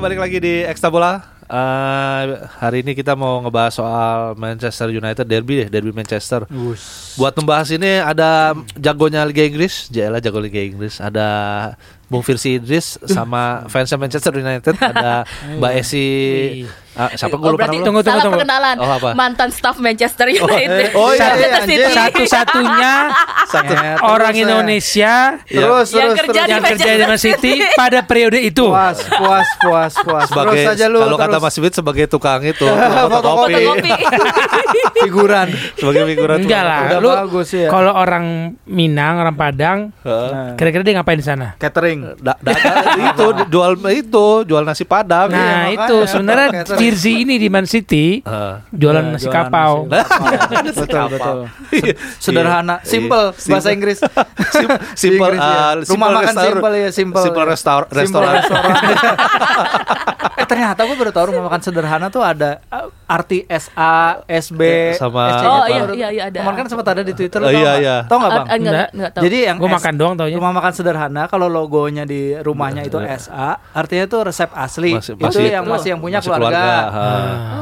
balik lagi di Ekstra Bola. Eh, hari ini kita mau ngebahas soal Manchester United derby deh, derby Manchester. Buat membahas ini ada jagonya Liga Inggris, Jela jago Liga Inggris, ada Bung Firsi Idris sama fansnya Manchester United, ada Mbak Esi. Ah, siapa gue Oh, lupa berarti? Tunggu, tunggu, salah tunggu. perkenalan Oh, apa? mantan staff Manchester United. oh, iya, Satu- City. Satu-satunya Satu. Ya, orang terus, Indonesia Terus, Yang terus, kerja terus. di yang kerja di Man Manchester City pada periode itu. Puas, puas, puas, puas. Sebagai terus aja lu kalau kata. Mas Wid sebagai tukang itu Fotokopi. Fotokopi. figuran. sebagai figuran Enggak lah, Udah lu bagus ya. kalau orang Minang, orang Padang. Nah, kira-kira dia ngapain di sana? catering. Da- da- da- itu jual itu jual nasi padang. Nah, makanya. itu sebenarnya. Virzi ini di Man City jualan Ya, nasi jualan kapau. nasi. betul, betul. Iya. Sederhana, Iya. simple bahasa Inggris. Sim- simple, ya. uh, Rumah simple makan simple ya, simple. ya. Simple restoran. restoran. eh ternyata gue baru tahu rumah makan sederhana tuh ada uh, arti SA, SB, Sama- SC. Oh, gitu. iya, iya, iya, ada. Kemarin kan sempat ada di Twitter. Oh, iya, nggak? iya. Tahu nggak bang? Ah, enggak, Enggak. enggak tahu. Jadi yang Gue S- makan doang taunya. Rumah makan sederhana kalau logonya di rumahnya itu SA, artinya itu resep asli. Masih- itu masih- yang masih yang punya masih keluarga. ha.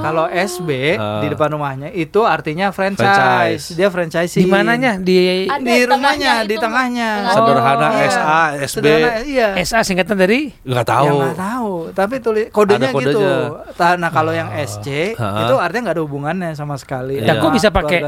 Kalau SB Ah. di depan rumahnya itu artinya franchise. Franchise. Dia franchise. Di mananya? Di Ada Di rumahnya, di tengahnya. Tengah. Sederhana Iya. SA, SB. Sederhana, iya. SA singkatan dari Nggak Ya tahu. nggak tahu, tapi tulis kodenya, kodenya. gitu. Nah kalau yang SC Ha. itu artinya nggak ada hubungannya sama sekali. Ya, kok bisa pakai?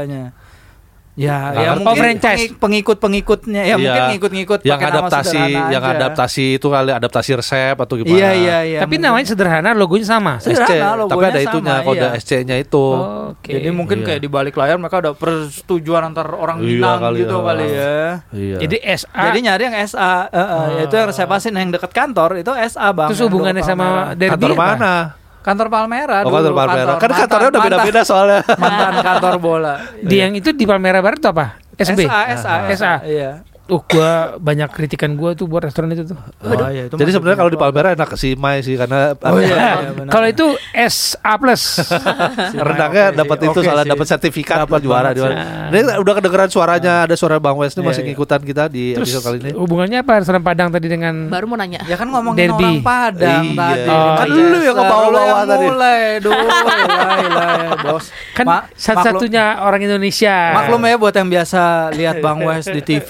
Ya, Nggak ya mungkin Oh, franchise. pengikut-pengikutnya ya mungkin Iya. ngikut-ngikut yang pakai nama adaptasi yang aja. adaptasi itu kali adaptasi resep atau gimana. Iya iya iya. Tapi mungkin. namanya sederhana, logonya sama. SC, Sederhana, tapi logonya ada itunya sama, kode iya. SC-nya itu. Oke. Jadi mungkin Iya. kayak di balik layar mereka ada persetujuan antar orang Iya kali gitu ya. kali ya. Iya. Jadi SA Jadi nyari yang SA, eh, eh, yaitu yang reservasi yang dekat kantor itu SA bang. terus hubungannya sama derby kantor apa? mana? Kantor Palmera. Oh, dulu, kantor Palmera. Kan mantan- kantornya udah beda-beda soalnya. Mantan kantor bola. Di yang itu di Palmera Barat itu apa? SB. SA, SA, SA. Iya. Uh, gua banyak kritikan gua tuh buat restoran itu tuh. Oh, iya, itu Jadi sebenarnya kalau di Palmera enak si Mai sih karena Oh iya, iya. Kalau itu SA plus. rendangnya dapat itu soalnya sih. dapat sertifikat Dapat apa juara juara. sih. Ini udah kedengeran suaranya ada suara Bang Wes nih Iya, masih iya. ngikutan kita di Terus episode kali ini. hubungannya apa restoran Padang tadi dengan Baru mau nanya. Ya kan ngomongin Derby. orang Padang Iya. tadi. Oh, Kan iya. Lu yang kebawa-bawa Lu yang tadi. Mulai dulu, ya, bos. kan satu-satunya orang Indonesia. Maklum ya buat yang biasa lihat Bang Wes di TV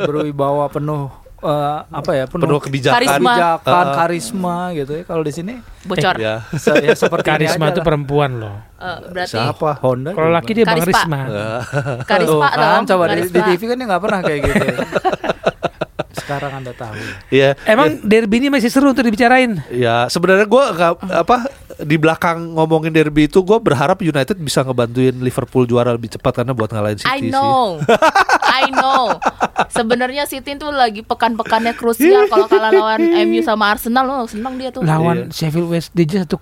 berwibawa penuh eh, apa ya Penuh kebijakan. Karisma. kebijakan, Uh-uh. karisma gitu ya. Kalau di sini Bocor. Ya. se- ya seperti Karisma itu perempuan loh. Eh, berarti Siapa? Honda. Kalau laki dia Bang Karisma. Risma. karisma Tuh kan, dong. coba di, di karisma. TV kan dia nggak pernah kayak gitu. Sekarang anda tahu. Iya. Emang derby ini masih seru untuk dibicarain. Ya sebenarnya gue nggak apa di belakang ngomongin derby itu gue berharap United bisa ngebantuin Liverpool juara lebih cepat karena buat ngalahin I City sih. know, I know. Sebenarnya City tuh lagi pekan-pekannya krusial kalau kalah lawan MU sama Arsenal lo senang dia tuh. Lawan Iya. Sheffield Wednesday 1-0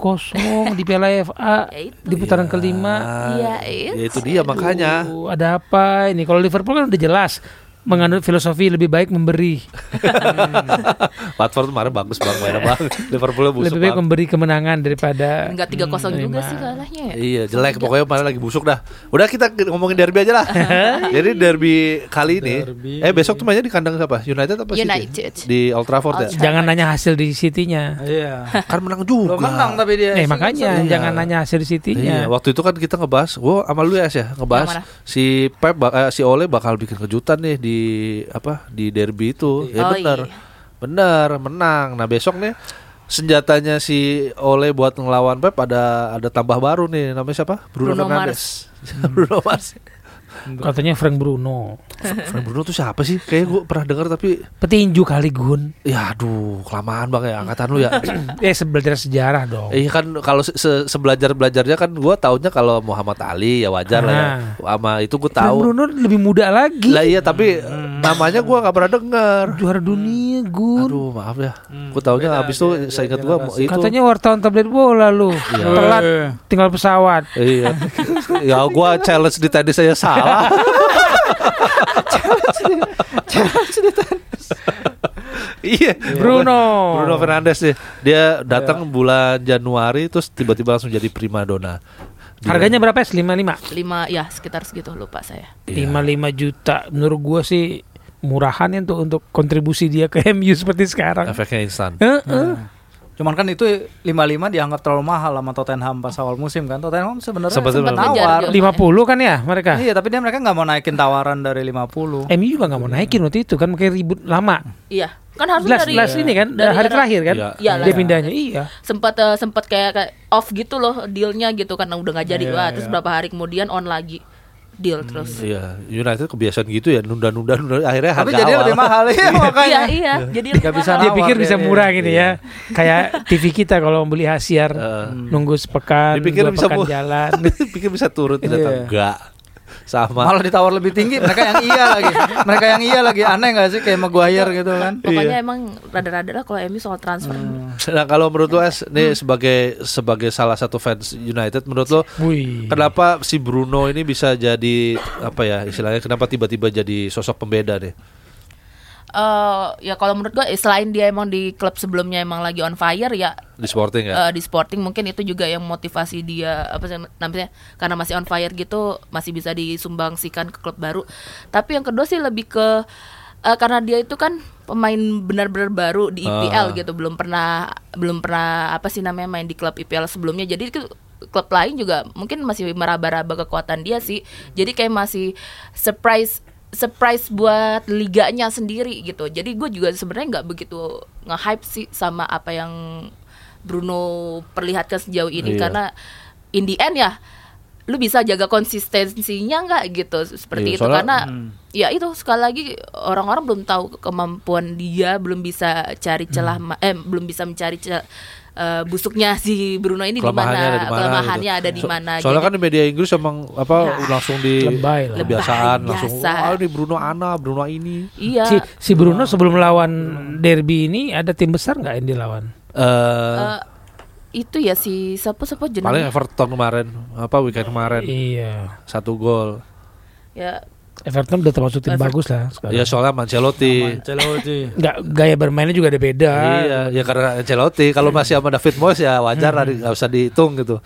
di Piala FA Ya itu. di putaran kelima. Iya, Ya itu dia makanya. Uh, ada apa ini? Kalau Liverpool kan udah jelas menganut filosofi lebih baik memberi, Watford kemarin bagus bang mainnya bang. Liverpoolnya busuk lebih baik bang. memberi kemenangan daripada Enggak 3-0 juga menerima. sih kalahnya ya. Iya jelek pokoknya kemarin lagi busuk dah. Udah kita ngomongin derby aja lah. Jadi derby kali ini, Derby. eh besok tuh mainnya di kandang siapa? United apa City? United. Di Old Trafford ya. Jangan nanya hasil di City-nya. Iya. Kan menang juga. Menang tapi dia. Eh makanya Iya. jangan nanya hasil di Iya, City-nya. waktu itu kan kita ngebahas, gua sama lu ya, ya ngebahas si Pep, eh, si Ole bakal bikin kejutan nih di apa di derby itu. Ya Oh, bener, iya. bener, menang. Nah besok nih senjatanya si Ole buat ngelawan Pep ada ada tambah baru nih, namanya siapa? Bruno, Bruno Fernandes. Bruno Mars. Katanya Frank Bruno. Frank Bruno tuh siapa sih? Kayaknya gua pernah dengar tapi, Petinju kali Gun. ya aduh kelamaan bang ya angkatan lu ya. Eh belajar sejarah dong. Iya kan kalau se se- sebelajar belajarnya kan gua taunya kalau Muhammad Ali ya wajar lah ya. Sama itu gua Frank tahu. Bruno lebih muda lagi. Lah iya tapi namanya gua nggak pernah dengar. Juara dunia Gun. Aduh maaf ya. Gua taunya abis itu saya ingat gua itu. Katanya wartawan tablet bola lu. Telat tinggal pesawat. Iya. ya gua challenge di tenis saya salah. Iya. Bruno. Bruno Fernandes sih. Dia datang bulan Januari terus tiba-tiba langsung jadi primadona. Dia- Harganya berapa ya? 55. 5 ya sekitar segitu lupa saya. Iya. 55 juta. Menurut gua sih murahan ya untuk untuk kontribusi dia ke MU seperti sekarang. efeknya instan. Heeh. Cuman kan itu 55 dianggap terlalu mahal sama Tottenham pas awal musim kan. Tottenham sebenarnya Sempat- nawar. ngejar 50 kan ya mereka. Iya, tapi dia mereka nggak mau naikin tawaran dari 50. MU juga nggak mau naikin waktu itu kan makanya ribut lama. Iya, kan harusnya Jelas dari jelas ini kan dari hari era- terakhir kan. Iya. Iya, Dia lah. pindahnya iya. sempat eh, sempat kayak, kayak off gitu loh dealnya gitu karena udah nggak jadi Iya, Wah, terus iya. berapa hari kemudian on lagi deal terus Iya, United kebiasaan gitu ya, nunda-nunda nunda akhirnya Tapi harga jadi awal. lebih mahal ya iya makanya. iya jadi Nggak bisa Dia pikir bisa murah iya. gitu ya. Kayak TV kita kalau beli hasiar Eh. nunggu sepekan, Dipikir dua bisa pekan jalan. Pikir bisa turun ternyata Iya. enggak. Sama. Malah ditawar lebih tinggi, mereka yang iya lagi. Mereka yang iya lagi aneh nggak sih kayak Maguire gitu kan. pokoknya emang rada-rada lah kalau MU soal transfer Nah, kalau menurut lo Es, nih sebagai sebagai salah satu fans United menurut lo kenapa si Bruno ini bisa jadi apa ya istilahnya kenapa tiba-tiba jadi sosok pembeda deh? Eh, ya kalau menurut gua eh, selain dia emang di klub sebelumnya emang lagi on fire ya Di Sporting ya? eh, di Sporting mungkin itu juga yang motivasi dia apa sih namanya karena masih on fire gitu masih bisa disumbangsikan ke klub baru. Tapi yang kedua sih lebih ke eh, karena dia itu kan pemain benar-benar baru di IPL Ah. gitu, belum pernah belum pernah apa sih namanya main di klub IPL sebelumnya. Jadi itu klub lain juga mungkin masih meraba-raba kekuatan dia sih. Jadi kayak masih surprise surprise buat liganya sendiri gitu. Jadi gue juga sebenarnya nggak begitu nge-hype sih sama apa yang Bruno perlihatkan sejauh ini Iya. karena in the end ya lu bisa jaga konsistensinya nggak gitu seperti itu soalnya- karena ya itu sekali lagi orang-orang belum tahu kemampuan dia belum bisa cari celah ma- eh belum bisa mencari celah eh, busuknya si Bruno ini di Kelemahannya mana ada di mana kelemahannya gitu. ada di So- mana Soalnya Jadi- kan di media Inggris emang apa Ya. langsung di Lebay lah. kebiasaan Lebay, langsung biasa. wah ini Bruno Ana, Bruno ini. iya Si, si Bruno sebelum lawan derby ini ada tim besar nggak yang dilawan? Eh Eh, itu ya si siapa siapa paling jenengnya Everton kemarin apa weekend kemarin Iya. satu gol. ya Everton udah termasuk tim Everton. bagus lah sekarang. Ya soalnya Ancelotti. Ancelotti. Nggak gaya bermainnya juga ada beda. Iya, ya karena Ancelotti kalau masih sama David Moyes ya wajar lah nggak usah dihitung gitu.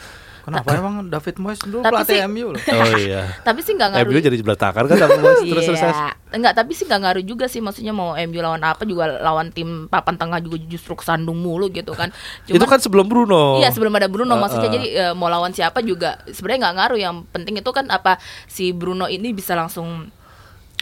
Kenapa emang David Moyes dulu Tapi pelatih sih- MU loh? Oh iya. tapi sih nggak ngaruh MU jadi belatakan kan David Moyes terus terus Iya, enggak tapi sih nggak ngaruh juga sih maksudnya mau MU lawan apa juga lawan tim papan tengah juga justru kesandung mulu gitu kan. Itu kan sebelum Bruno. Iya sebelum ada Bruno Uh, maksudnya uh. jadi eh, mau lawan siapa juga sebenarnya nggak ngaruh yang penting itu kan apa si Bruno ini bisa langsung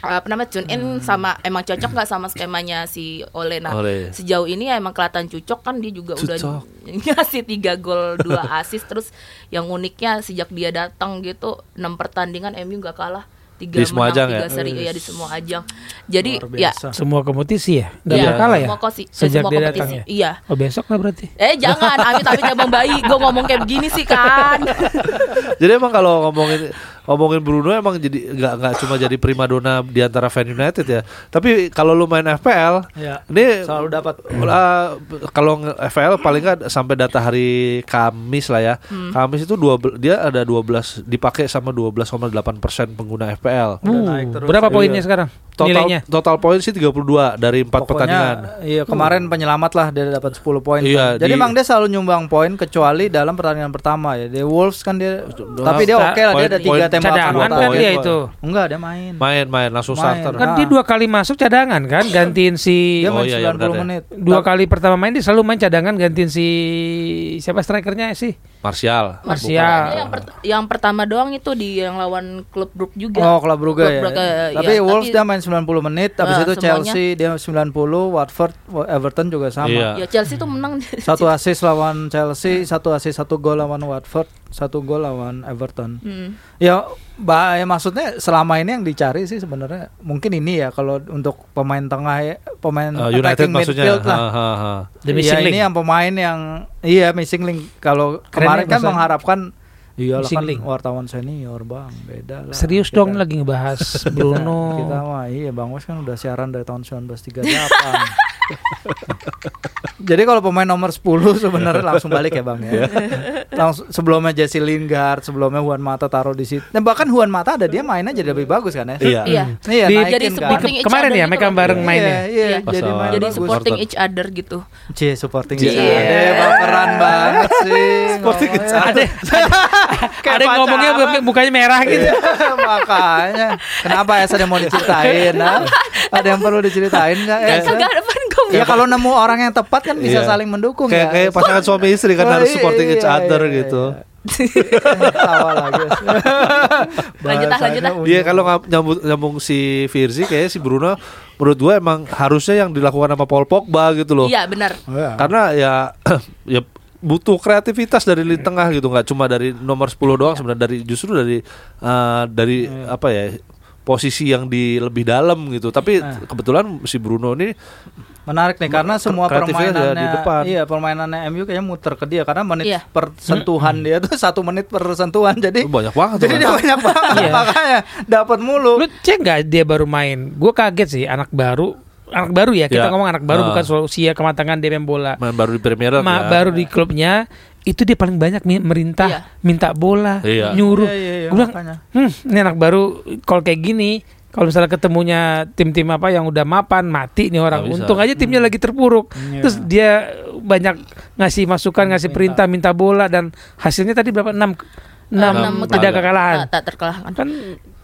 apa namanya tune in sama emang cocok nggak sama skemanya si Ole nah Ole. sejauh ini emang kelihatan cocok kan dia juga udah Cocok. ngasih tiga gol dua assist terus yang uniknya sejak dia datang gitu enam pertandingan MU nggak kalah tiga Di semua menang ajang tiga ya? seri ya di semua ajang jadi ya. Semua kompetisi ya? Nggak Iya, pernah kalah ya? kosi- eh, Sejak semua dia kompetisi. datang ya? Iya. Oh besok lah berarti? Eh jangan, amit-amit ya Bang Bayi, gue ngomong kayak begini sih kan. Jadi emang kalau ngomongin ngomongin Bruno emang jadi nggak nggak cuma jadi primadona di antara fan United ya. Tapi kalau lu main FPL, Iya. ini Selalu dapat. uh, kalau FPL paling nggak sampai data hari Kamis lah ya. Hmm. Kamis itu dua dia ada 12 dipakai sama 12,8 persen pengguna FPL. Udah Uh, naik terus. berapa Iya. poinnya sekarang? Total Nilainya? total poin sih 32 dari empat pertandingan. Iya kemarin penyelamat lah dia dapat 10 poin. Iya, kan. Jadi di- emang dia selalu nyumbang poin kecuali dalam pertandingan pertama ya. Di Wolves kan dia tapi dia Sa- oke lah dia ada tiga tembakan Cadangan kan dia itu. Enggak, dia main. Main main langsung Main. starter. Kan dia Nah. dua kali masuk cadangan kan, gantiin si Dia Oh main iya, iya, 90 benar ya. menit. dua kali pertama main dia selalu main cadangan gantiin si siapa strikernya sih? Martial. Martial. Yang, per- yang pertama doang itu di yang lawan klub Brook juga. Oh, Klub Brugge ya. Brugge, tapi iya, Wolves tapi- dia main 90 menit, habis Ah, itu semuanya. Chelsea dia 90, Watford, Everton juga sama. Iya. Ya Chelsea tuh menang. Satu assist lawan Chelsea, satu assist satu gol lawan Watford, satu gol lawan Everton. Hmm. Ya, bah, ya maksudnya selama ini yang dicari sih sebenarnya mungkin ini ya kalau untuk pemain tengah ya, pemain Uh, United attacking maksudnya. midfield lah. Ha, ha, ha. The Iya, missing ini link. yang pemain yang iya missing link. Kalau kemarin ya kan mengharapkan Iyalah Missing kan link. wartawan senior bang, beda lah. Serius Kita- dong lagi ngebahas Bruno. Kita mah iya Bang Wes kan udah siaran dari tahun 1938. Jadi kalau pemain nomor 10 sebenarnya langsung balik ya Bang ya. langsung sebelumnya Jesse Lingard, sebelumnya Juan Mata taruh di situ. Dan bahkan Juan Mata ada dia mainnya jadi lebih bagus kan ya. Iya. Iya. Iya, Di- Jadi kan. supporting each Kemarin other ya gitu mereka bareng Iya, mainnya. Iya, Iya. Pas jadi main Jadi supporting each other gitu. Cie, supporting Cie. each other. Baperan banget sih. Supporting each ngomongnya. Ada ngomongnya mukanya merah gitu. Iya, makanya kenapa ya ada yang mau diceritain ada yang perlu diceritain nggak Kan ya kagak ada kan. Ya kalau nemu orang yang tepat kan bisa Iya. saling mendukung Kayak ya. kayak pasangan suami istri kan Oh, harus iya, supporting each iya, other iya, gitu. iya. Tawa lagi. Lanjut ah, lanjut ah. Bahasanya Dia kalau nyambung, nyambung si Virzi kayak si Bruno menurut gua emang harusnya yang dilakukan sama Paul Pogba gitu loh. Iya benar. Oh, iya. Karena ya ya butuh kreativitas dari lini tengah gitu nggak cuma dari nomor 10 doang sebenarnya dari justru dari eh, dari apa ya posisi yang di lebih dalam gitu. Tapi Nah. kebetulan si Bruno ini Menarik nih karena semua ada permainannya di depan. Iya, permainannya MU kayaknya muter ke dia karena menit Iya. per sentuhan dia tuh satu menit per sentuhan jadi banyak banget. jadi dia banyak banget Iya. makanya dapat mulu. Lu cek nggak dia baru main? Gue kaget sih anak baru, anak baru ya kita Ya. ngomong anak baru Ah. bukan soal usia kematangan dia main bola. Main baru di Premier League Ma- ya. baru di klubnya itu dia paling banyak merintah, Iya. minta bola, Iya. nyuruh. Iya, iya, iya, Gua bilang, hmm, ini anak baru kalau kayak gini kalau misalnya ketemunya tim-tim apa yang udah mapan mati nih orang untung aja timnya lagi terpuruk. Iya. terus dia banyak ngasih masukan ngasih perintah minta bola dan hasilnya tadi berapa? Enam enam Enam tidak kekalahan Tak, tak terkalahkan. kan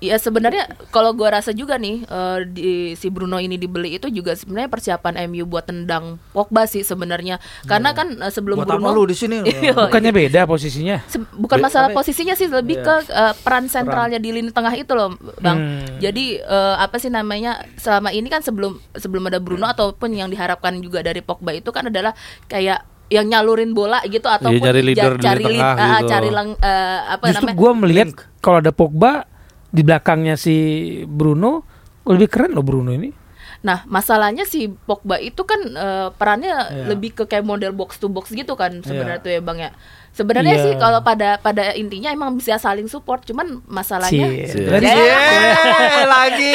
Ya sebenarnya kalau gua rasa juga nih eh, di si Bruno ini dibeli itu juga sebenarnya persiapan MU buat tendang Pogba sih sebenarnya. Karena kan eh, sebelum Buat Bruno lu di sini? Iya. bukannya beda posisinya Se- bukan masalah tapi- posisinya sih lebih Iya. ke uh, peran sentralnya di lini tengah itu loh bang Hmm. jadi uh, apa sih namanya selama ini kan sebelum sebelum ada Bruno ataupun yang diharapkan juga dari Pogba itu kan adalah kayak yang nyalurin bola gitu ataupun nyari leader ja- di cari lead- tengah ah, gitu. cari lang, uh, apa justru namanya gue melihat kalau ada Pogba di belakangnya si Bruno lebih keren loh Bruno ini Nah, masalahnya si Pogba itu kan eh, perannya Iya. lebih ke kayak model box to box gitu kan sebenarnya Iya. tuh ya Bang ya. Sebenarnya Iya. sih kalau pada pada intinya emang bisa saling support, cuman masalahnya Cie. Cie. Tadi- Yeay, lagi.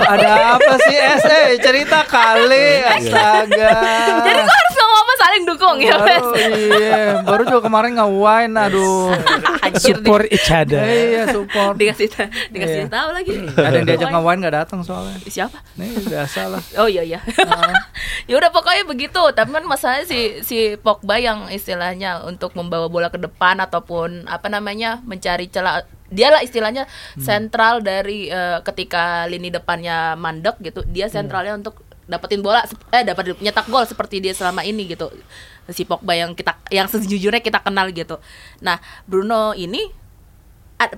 Ada apa sih SE? Cerita kali. Astaga. Jadi kok harus saling dukung ya? Baru, iya, baru juga kemarin nge-wine aduh. Anjir, support each other iya, support. dikasih ta- dikasih Iya. tahu lagi. Ada yang diajak nge-wine gak datang soalnya. Siapa? Nih biasa lah. Oh iya iya. ya udah pokoknya begitu. Tapi kan masalahnya si si Pogba yang istilahnya untuk membawa bola ke depan ataupun apa namanya mencari celah dialah istilahnya sentral dari eh, ketika lini depannya mandek gitu. Dia sentralnya untuk dapetin bola eh dapat nyetak gol seperti dia selama ini gitu. Si Pogba yang kita yang sejujurnya kita kenal gitu. Nah, Bruno ini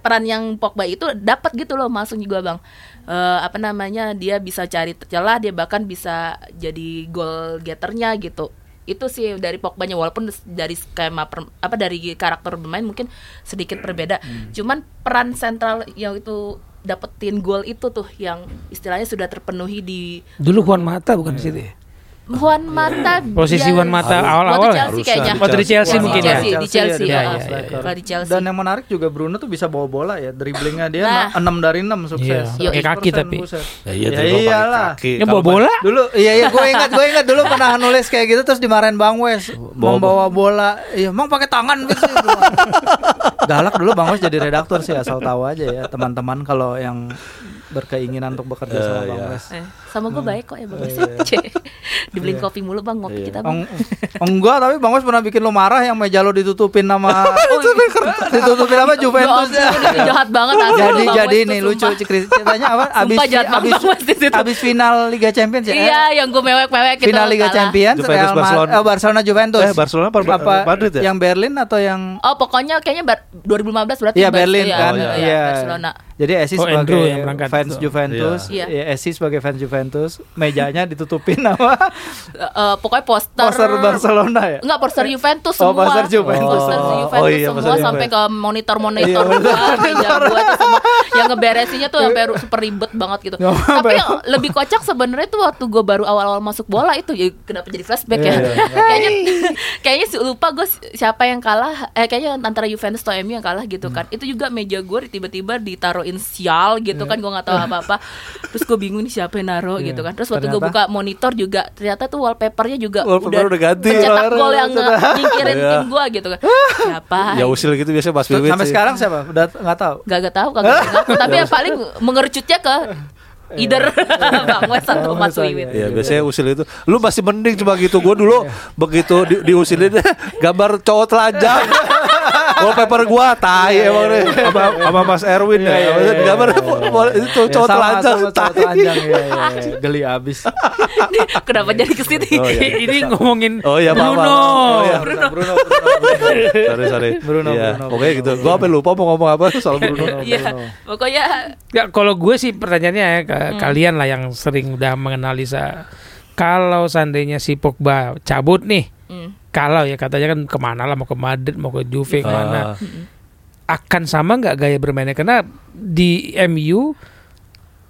peran yang Pogba itu dapat gitu loh masuk juga bang Eh, apa namanya dia bisa cari celah dia bahkan bisa jadi goal getternya gitu itu sih dari Pogba-nya walaupun dari skema per- apa dari karakter bermain mungkin sedikit berbeda cuman peran sentral yang itu dapetin gol itu tuh yang istilahnya sudah terpenuhi di dulu Juan Mata bukan di situ ya? Juan Mata Posisi Juan Mata awal-awal waktu ya? Chelsea kayaknya di Waktu di Chelsea mungkin ya? Di Chelsea, Iya, iya, iya. di Chelsea Dan yang menarik juga Bruno tuh bisa bawa bola ya, dribblingnya dia Nah. 6 dari 6 sukses. Iya, pakai kaki 100%, tapi. Ya iya, Ya iyalah. Kalau bawa bola? Dulu iya iya gue ingat gue ingat dulu pernah nulis kayak gitu terus dimarahin Bang Wes Bawa- membawa bola. Iya, emang pakai tangan gitu. sih?" Galak dulu Bang Wes jadi redaktur sih asal tahu aja ya teman-teman kalau yang berkeinginan untuk bekerja Eh, sama Bang iya. Wes. Sama gue baik kok ya bang Iya. Cek. dibeliin kopi mulu bang ngopi kita bang Eng- enggak tapi Bang Wes pernah bikin lo marah yang meja lo ditutupin sama ditutupin apa Juventus Ya ampun, itu jahat banget asli jadi jadi nih lucu ceritanya apa abis abis, abis final Liga Champions ya Iya, yang gue mewek-mewek gitu. final Liga. Champions Juventus, Real Barcelona. eh, Barcelona Juventus Eh, Barcelona apa Madrid ya? yang Berlin atau yang Oh, pokoknya kayaknya bar- 2015 berarti Iya Berlin iya, kan, iya, iya. Barcelona. Jadi Esi Oh, sebagai fans. Juventus, Iya. ya, Esi sebagai fans Juventus, mejanya ditutupin sama eh, pokoknya poster poster Barcelona ya. Enggak, poster Juventus Oh, semua. poster Juventus. Poster Oh. Juventus Oh, iya, semua poster sampai ke monitor-monitor Iya, gua, meja gua tuh semua. Yang ngeberesinnya tuh sampai super ribet banget gitu. Tapi yang lebih kocak sebenarnya tuh waktu gue baru awal-awal masuk bola itu ya kenapa jadi flashback ya. iya, kayaknya kayaknya lupa gue siapa yang kalah eh kayaknya antara Juventus atau MU yang kalah gitu kan. Hmm. Itu juga meja gue tiba-tiba ditaruhin sial gitu kan gue nggak tahu apa-apa. Terus gue bingung nih siapa yang naruh Iya. gitu kan. Terus waktu gue buka monitor juga ternyata tuh wallpapernya juga Wallpaper udah ganti. pencetak Kemarin, gol yang nyingkirin Iya. tim gue gitu kan. Siapa? Ya usil gitu biasanya Mas Wiwit Sampai sih. sekarang siapa? Udah nggak tahu. Gak gak tahu kagak ngaku. tapi yang paling mengerucutnya ke either Bang Wes atau Mas Wiwit. Iya biasanya usil itu Lu masih mending cuma gitu Gue dulu begitu di, diusilin Gambar cowok telanjang Wallpaper gua tai emang nih sama sama Mas Erwin ya. Gambar itu cowok telanjang cowok tai. telanjang ya. Geli abis. Kenapa jadi ke sini? Oh, iya. ini ngomongin Oh iya, Bruno. Oh, iya. Bruno, Bruno, Bruno. Sorry sorry. Bruno, Iya, Bruno, Pokoknya gitu. Gua sampai lupa mau ngomong apa soal Bruno. Iya, pokoknya Ya kalau gue sih pertanyaannya ya ke kalian lah yang sering udah menganalisa kalau seandainya si Pogba cabut nih mm, kalau ya katanya kan ke mana lah mau ke Madrid mau ke Juve ke mana Ah. akan sama nggak gaya bermainnya karena di MU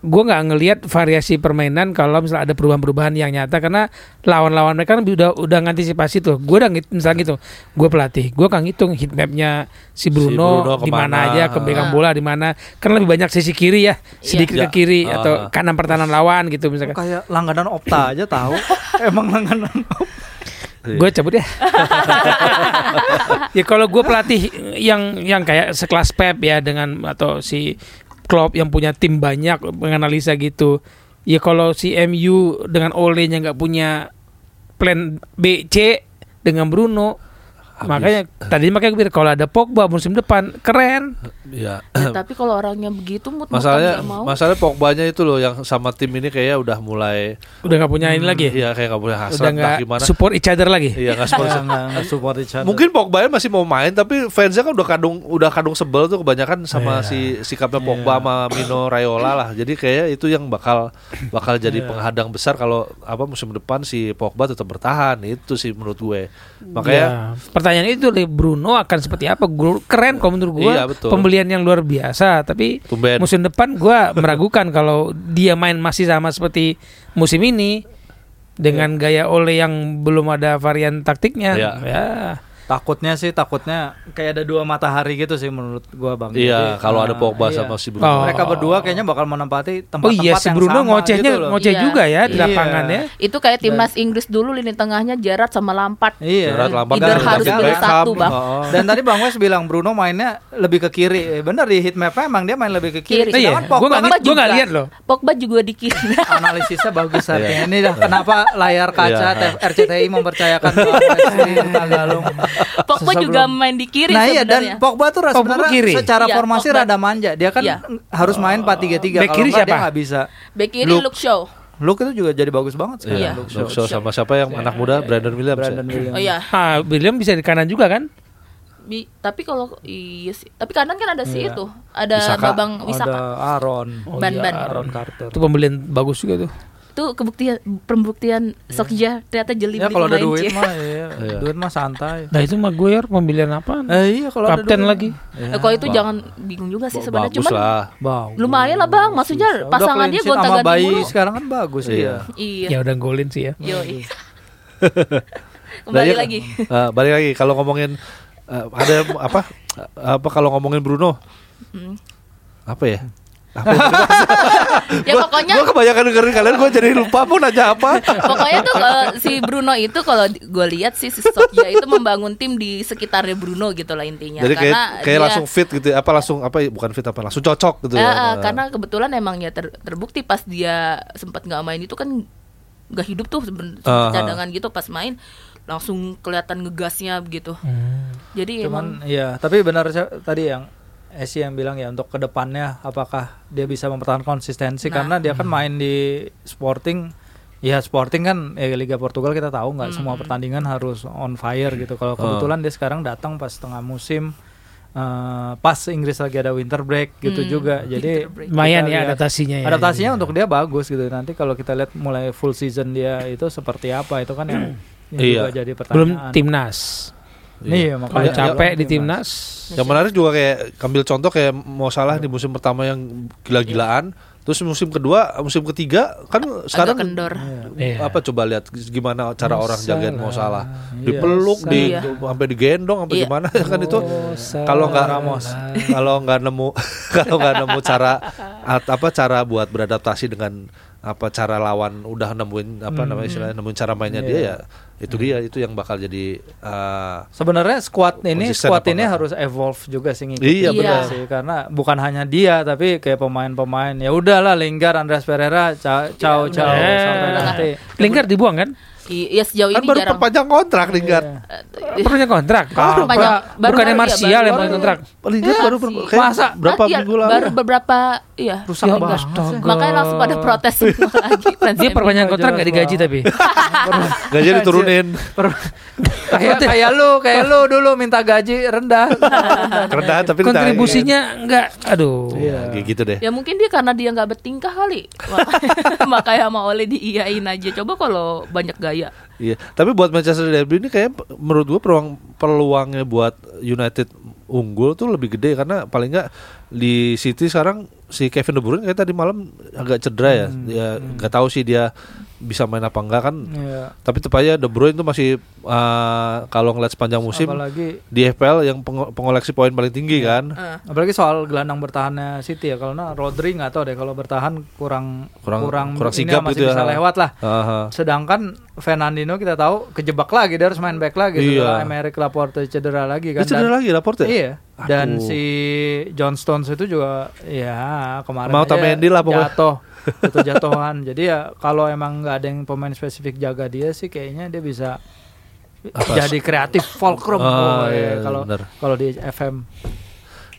gue nggak ngelihat variasi permainan kalau misalnya ada perubahan-perubahan yang nyata karena lawan-lawan mereka kan udah udah ngantisipasi tuh gue udah misalnya gitu gue pelatih gue kan ngitung heat mapnya si Bruno, Bruno di mana ke mana. aja ke pegang bola di mana kan lebih banyak sisi kiri ya sedikit Iya. ke kiri Ah. atau kanan pertahanan lawan gitu misalkan Kayak langganan Opta aja tahu. Emang langganan Iya. Gue cabut ya. Ya kalau gue pelatih yang yang kayak sekelas Pep ya dengan atau si Klopp yang punya tim banyak menganalisa gitu. Ya kalau si MU dengan Ole nya nggak punya plan B C dengan Bruno Habis. makanya tadi makanya gue bilang kalau ada Pogba musim depan keren Iya. ya, tapi kalau orangnya begitu mut Masalahnya mau. masalahnya Pogbanya itu loh yang sama tim ini kayaknya udah mulai udah nggak punya ini lagi Iya kayak gak punya udah hasrat entah nggak gimana. support each other lagi Iya nggak support. Nggak support each other. Mungkin Pogba masih mau main tapi fansnya kan udah kadung udah kadung sebel tuh kebanyakan sama Iya. si sikapnya Pogba sama Mino Raiola lah. Jadi kayak itu yang bakal bakal jadi Iya. penghadang besar kalau apa musim depan si Pogba tetap bertahan. Itu sih menurut gue. Makanya Ya, pertanyaan itu nih, Bruno akan seperti apa? Gua- Keren kalau menurut gue. Iya, betul. Pembelian yang luar biasa, tapi Tumben. musim depan gue meragukan kalau dia main masih sama seperti musim ini dengan gaya Ole yang belum ada varian taktiknya. Iya. Ya. Takutnya sih takutnya kayak ada dua matahari gitu sih menurut gua Bang. iya Jadi, kalau ada ah, Pogba iya. sama si Bruno. Oh. Mereka berdua kayaknya bakal menempati Oh tempat-tempat iya si yang Bruno sama ngocehnya gitu loh. ngoceh Iya. juga ya di Iya. lapangan ya. Itu kayak timnas Inggris dulu lini tengahnya Gerrard sama Lampard. Iya. Gerrard, Lampard, David harus Beckham. bersatu, Bang. Oh. Dan tadi Bang Wes bilang Bruno mainnya lebih ke kiri. Eh, Bener di heat map emang dia main lebih ke kiri. Kiri. Iya, Pogba nggak kan gue nggak lihat loh. Pogba juga di kiri. analisisnya bagus Iya. artinya. Ini dah kenapa layar kaca Iya. RCTI mempercayakan Bang Wes ini Tagalung. Pogba juga main di kiri Nah iya sebenarnya. dan Pogba tuh Pogba sebenarnya kiri. secara Iya, formasi Pogba. rada manja. Dia kan Iya. harus main 4-3-3 Back kalau kiri enggak dia siapa? nggak bisa. Bek kiri Luke. Luke Shaw. Luke itu juga jadi bagus banget sekarang. Iya. Luke Luke Shaw. Shaw sama siapa yang anak muda Brandon Williams. ya? Brandon Williams. Oh iya. Ah, William bisa di kanan juga kan? Bi- tapi kalau iya sih. Tapi kanan kan ada si Iya. itu. Ada Wisaka. Babang Wisaka. Ada Aaron. Oh, Ban-ban. iya, Aaron Carter. Itu pembelian bagus juga tuh. Itu kebuktian pembuktian Sokja ternyata jeli Ya kalau ada duit mah ya, Iya. duit mah santai. Nah itu Maguire pembelian apa? Eh iya kalau ada Kapten duit lagi. mah. Ya, Eh, kalau itu Ba- jangan bingung juga sih sebenarnya cuman lah. bagus. lumayan lah bang maksudnya Udah pasangan dia gonta ganti bayi mulu sekarang kan bagus Iya. iya. iya Ya udah golin sih ya. Yoi. Nah, kembali iya, lagi eh, balik lagi kalau ngomongin eh, ada apa apa kalau ngomongin Bruno Hmm. apa ya? ya pokoknya Gue kebanyakan dengerin kalian gue jadi lupa pun aja apa. pokoknya tuh eh, si Bruno itu kalau gue lihat sih si Sokja itu membangun tim di sekitarnya Bruno gitu lah intinya Jadi kayak karena kayak dia- langsung fit gitu ya. Apa langsung apa ya, bukan fit apa langsung cocok gitu Eh, ya. eh, Nah, karena kebetulan emang ya ter- terbukti pas dia sempat nggak main itu kan nggak hidup tuh seben- Ah, ah. cadangan gitu pas main langsung kelihatan ngegasnya begitu jadi Cuman emang iya, tapi benar sih tadi yang Esi yang bilang ya untuk ke depannya apakah dia bisa mempertahankan konsistensi Nah. karena dia kan main di Sporting ya Sporting kan ya Liga Portugal kita tahu nggak semua pertandingan harus on fire gitu. Kalau kebetulan dia sekarang datang pas tengah musim eh, pas Inggris lagi ada winter break gitu Hmm, juga. Jadi. Lumayan ya adaptasinya ya. adaptasinya untuk dia bagus gitu. Nanti kalau kita lihat mulai full season dia itu seperti apa itu kan yang, yang Iya. juga jadi belum pertanyaan. timnas. Iya, Kalau makanya capek bilang di timnas. Yang menarik juga kayak ambil contoh kayak mau salah di musim pertama yang gila-gilaan, terus musim kedua, musim ketiga kan sekarang agak kendor Iya. apa coba lihat gimana cara Mo orang jagain mau salah Iya. dipeluk di Iya. sampai digendong sampai Iya. gimana kan itu Oh, kalau nggak Ramos. kalau nggak nemu kalau nggak nemu cara apa cara buat beradaptasi dengan apa cara lawan udah nemuin apa namanya istilahnya nemuin cara mainnya dia ya itu dia itu yang bakal jadi uh, Sebenarnya squad ini squad ini enggak? harus evolve juga sih ngikutin Iya, benar. sih karena bukan hanya dia tapi kayak pemain-pemain ya udahlah Lingard, Andreas Pereira, ca- ciao ciao Eh, sampai nanti. Lingard dibuang kan? I- ya sejauh Kan ini baru jarang perpanjang kontrak Lingard. Eh, Perpanjang kontrak. Oh, perpanjang. Baru- Bukannya baru, iya, Martial baru- yang baru. perpanjang kontrak. Lingard baru Masa? berapa Iya, minggu lalu. baru beberapa iya Rusak Ya, banget. Makanya langsung pada protes semua lagi Dia perpanjang kontrak jelas nggak digaji tapi. Gaji diturunin. kayak kayak lu, kayak lu dulu minta gaji rendah. Kerendahan tapi Kontribusinya enggak. Aduh. Iya, gitu deh. ya mungkin dia karena dia nggak bertingkah kali Makanya- sama Ole diiyain aja coba kalau banyak gaya Iya, tapi buat Manchester Derby ini kayak menurut gua peluang peluangnya buat United unggul tuh lebih gede. Karena paling nggak di City sekarang si Kevin De Bruyne kayak tadi malam agak cedera ya. Ya nggak tahu sih dia bisa main apa enggak kan. Iya. Tapi tepatnya De Bruyne tuh masih uh, kalau ngeliat sepanjang musim Apalagi di FPL yang pengo- pengoleksi poin paling tinggi kan. apalagi soal gelandang bertahannya City ya. Kalau nah Rodri nggak tahu deh kalau bertahan kurang Kurang- kurang ini sigap masih gitu ya. bisa lewat lah. Aha. Sedangkan Fernandino kita tahu kejebak lagi dia harus main back lagi Iya. setelah Emerick Laporte cedera lagi Dia kan. cedera Dan- lagi Laporte. Iya. Dan Aduh. si John Stones itu juga ya kemarin Mau aja Otamendi lah pokoknya. jatuh jatuh jatuhan. Jadi ya kalau emang nggak ada yang pemain spesifik jaga dia sih kayaknya dia bisa Apa? jadi kreatif fulcrum Oh, oh, iya, kalau benar. kalau di FM.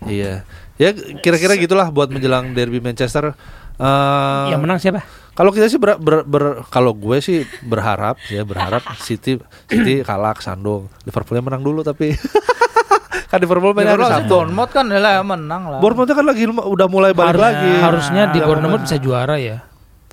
Iya. Ya kira-kira gitulah buat menjelang derby Manchester. Eh, Yang menang siapa? Kalau kita sih ber, ber- ber- kalau gue sih berharap ya berharap City City kalah ke Sandung. Liverpoolnya menang dulu tapi kan Liverpool main hari Liverpool sih Sabtu. Bournemouth kan lah menang lah. Bournemouth kan lagi udah mulai balik Harus- lagi. Harusnya di Iya, Bournemouth bisa juara ya.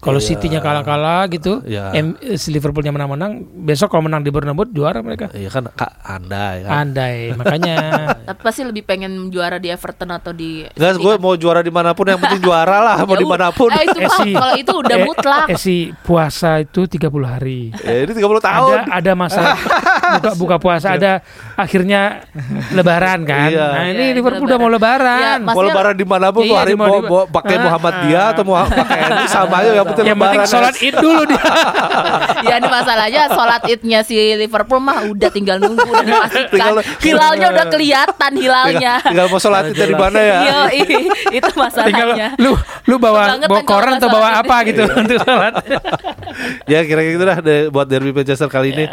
Kalau Iya. City-nya kalah-kalah gitu, Iya. M- si Liverpoolnya menang-menang, besok kalau menang di Bournemouth juara mereka. Iya kan kak andai kan. Andai, makanya tapi pasti lebih pengen juara di Everton atau di Enggak, gue kan? mau juara di mana pun yang penting juara lah mau Ya udah. di mana pun. eh, itu Eh, mah si- kalau itu udah eh, mutlak Eh si puasa itu 30 hari. ya, ini 30 tahun. Ada ada masa buka buka puasa ada akhirnya lebaran kan. Iya. Nah, ini Iya, Liverpool udah mau lebaran. Ya, mau lebaran di mana pun tuh Iya, hari di mau mau, di- mau pakai Ah, Muhammadiyah atau mau pakai ini sama aja yang penting yang penting lebaran. sholat id dulu dia. ya ini masalahnya sholat idnya si Liverpool mah udah tinggal nunggu udah dipastikan Tinggal- hilalnya udah kelihatan hilalnya tinggal, tinggal mau sholat itu di mana ya? Iya, itu Tinggal masalahnya lu lu bawa bawa koran atau bawa apa id. gitu untuk sholat. ya kira-kira gitu dah deh buat derby Manchester kali ini.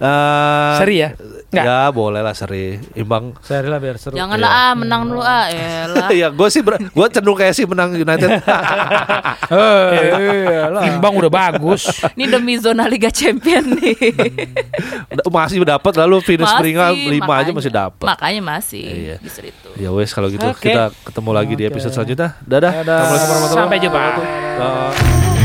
Eh, Seri ya? Nggak? Ya boleh lah seri. Imbang. Seri lah biar seru. janganlah ah menang dulu ah ya gue sih ber- gue cenderung kayak sih menang United. Eh, lah. Imbang udah bagus. ini demi zona Liga Champion nih Udah- masih dapat lalu finish Masih, peringkat 5 aja masih dapat. makanya masih Iya. di Ya wes kalau gitu Oke. kita ketemu lagi di Oke. episode selanjutnya. Dadah. Dadah. Assalamualaikum warahmatullahi Sampai jumpa. wabarakatuh. Dah.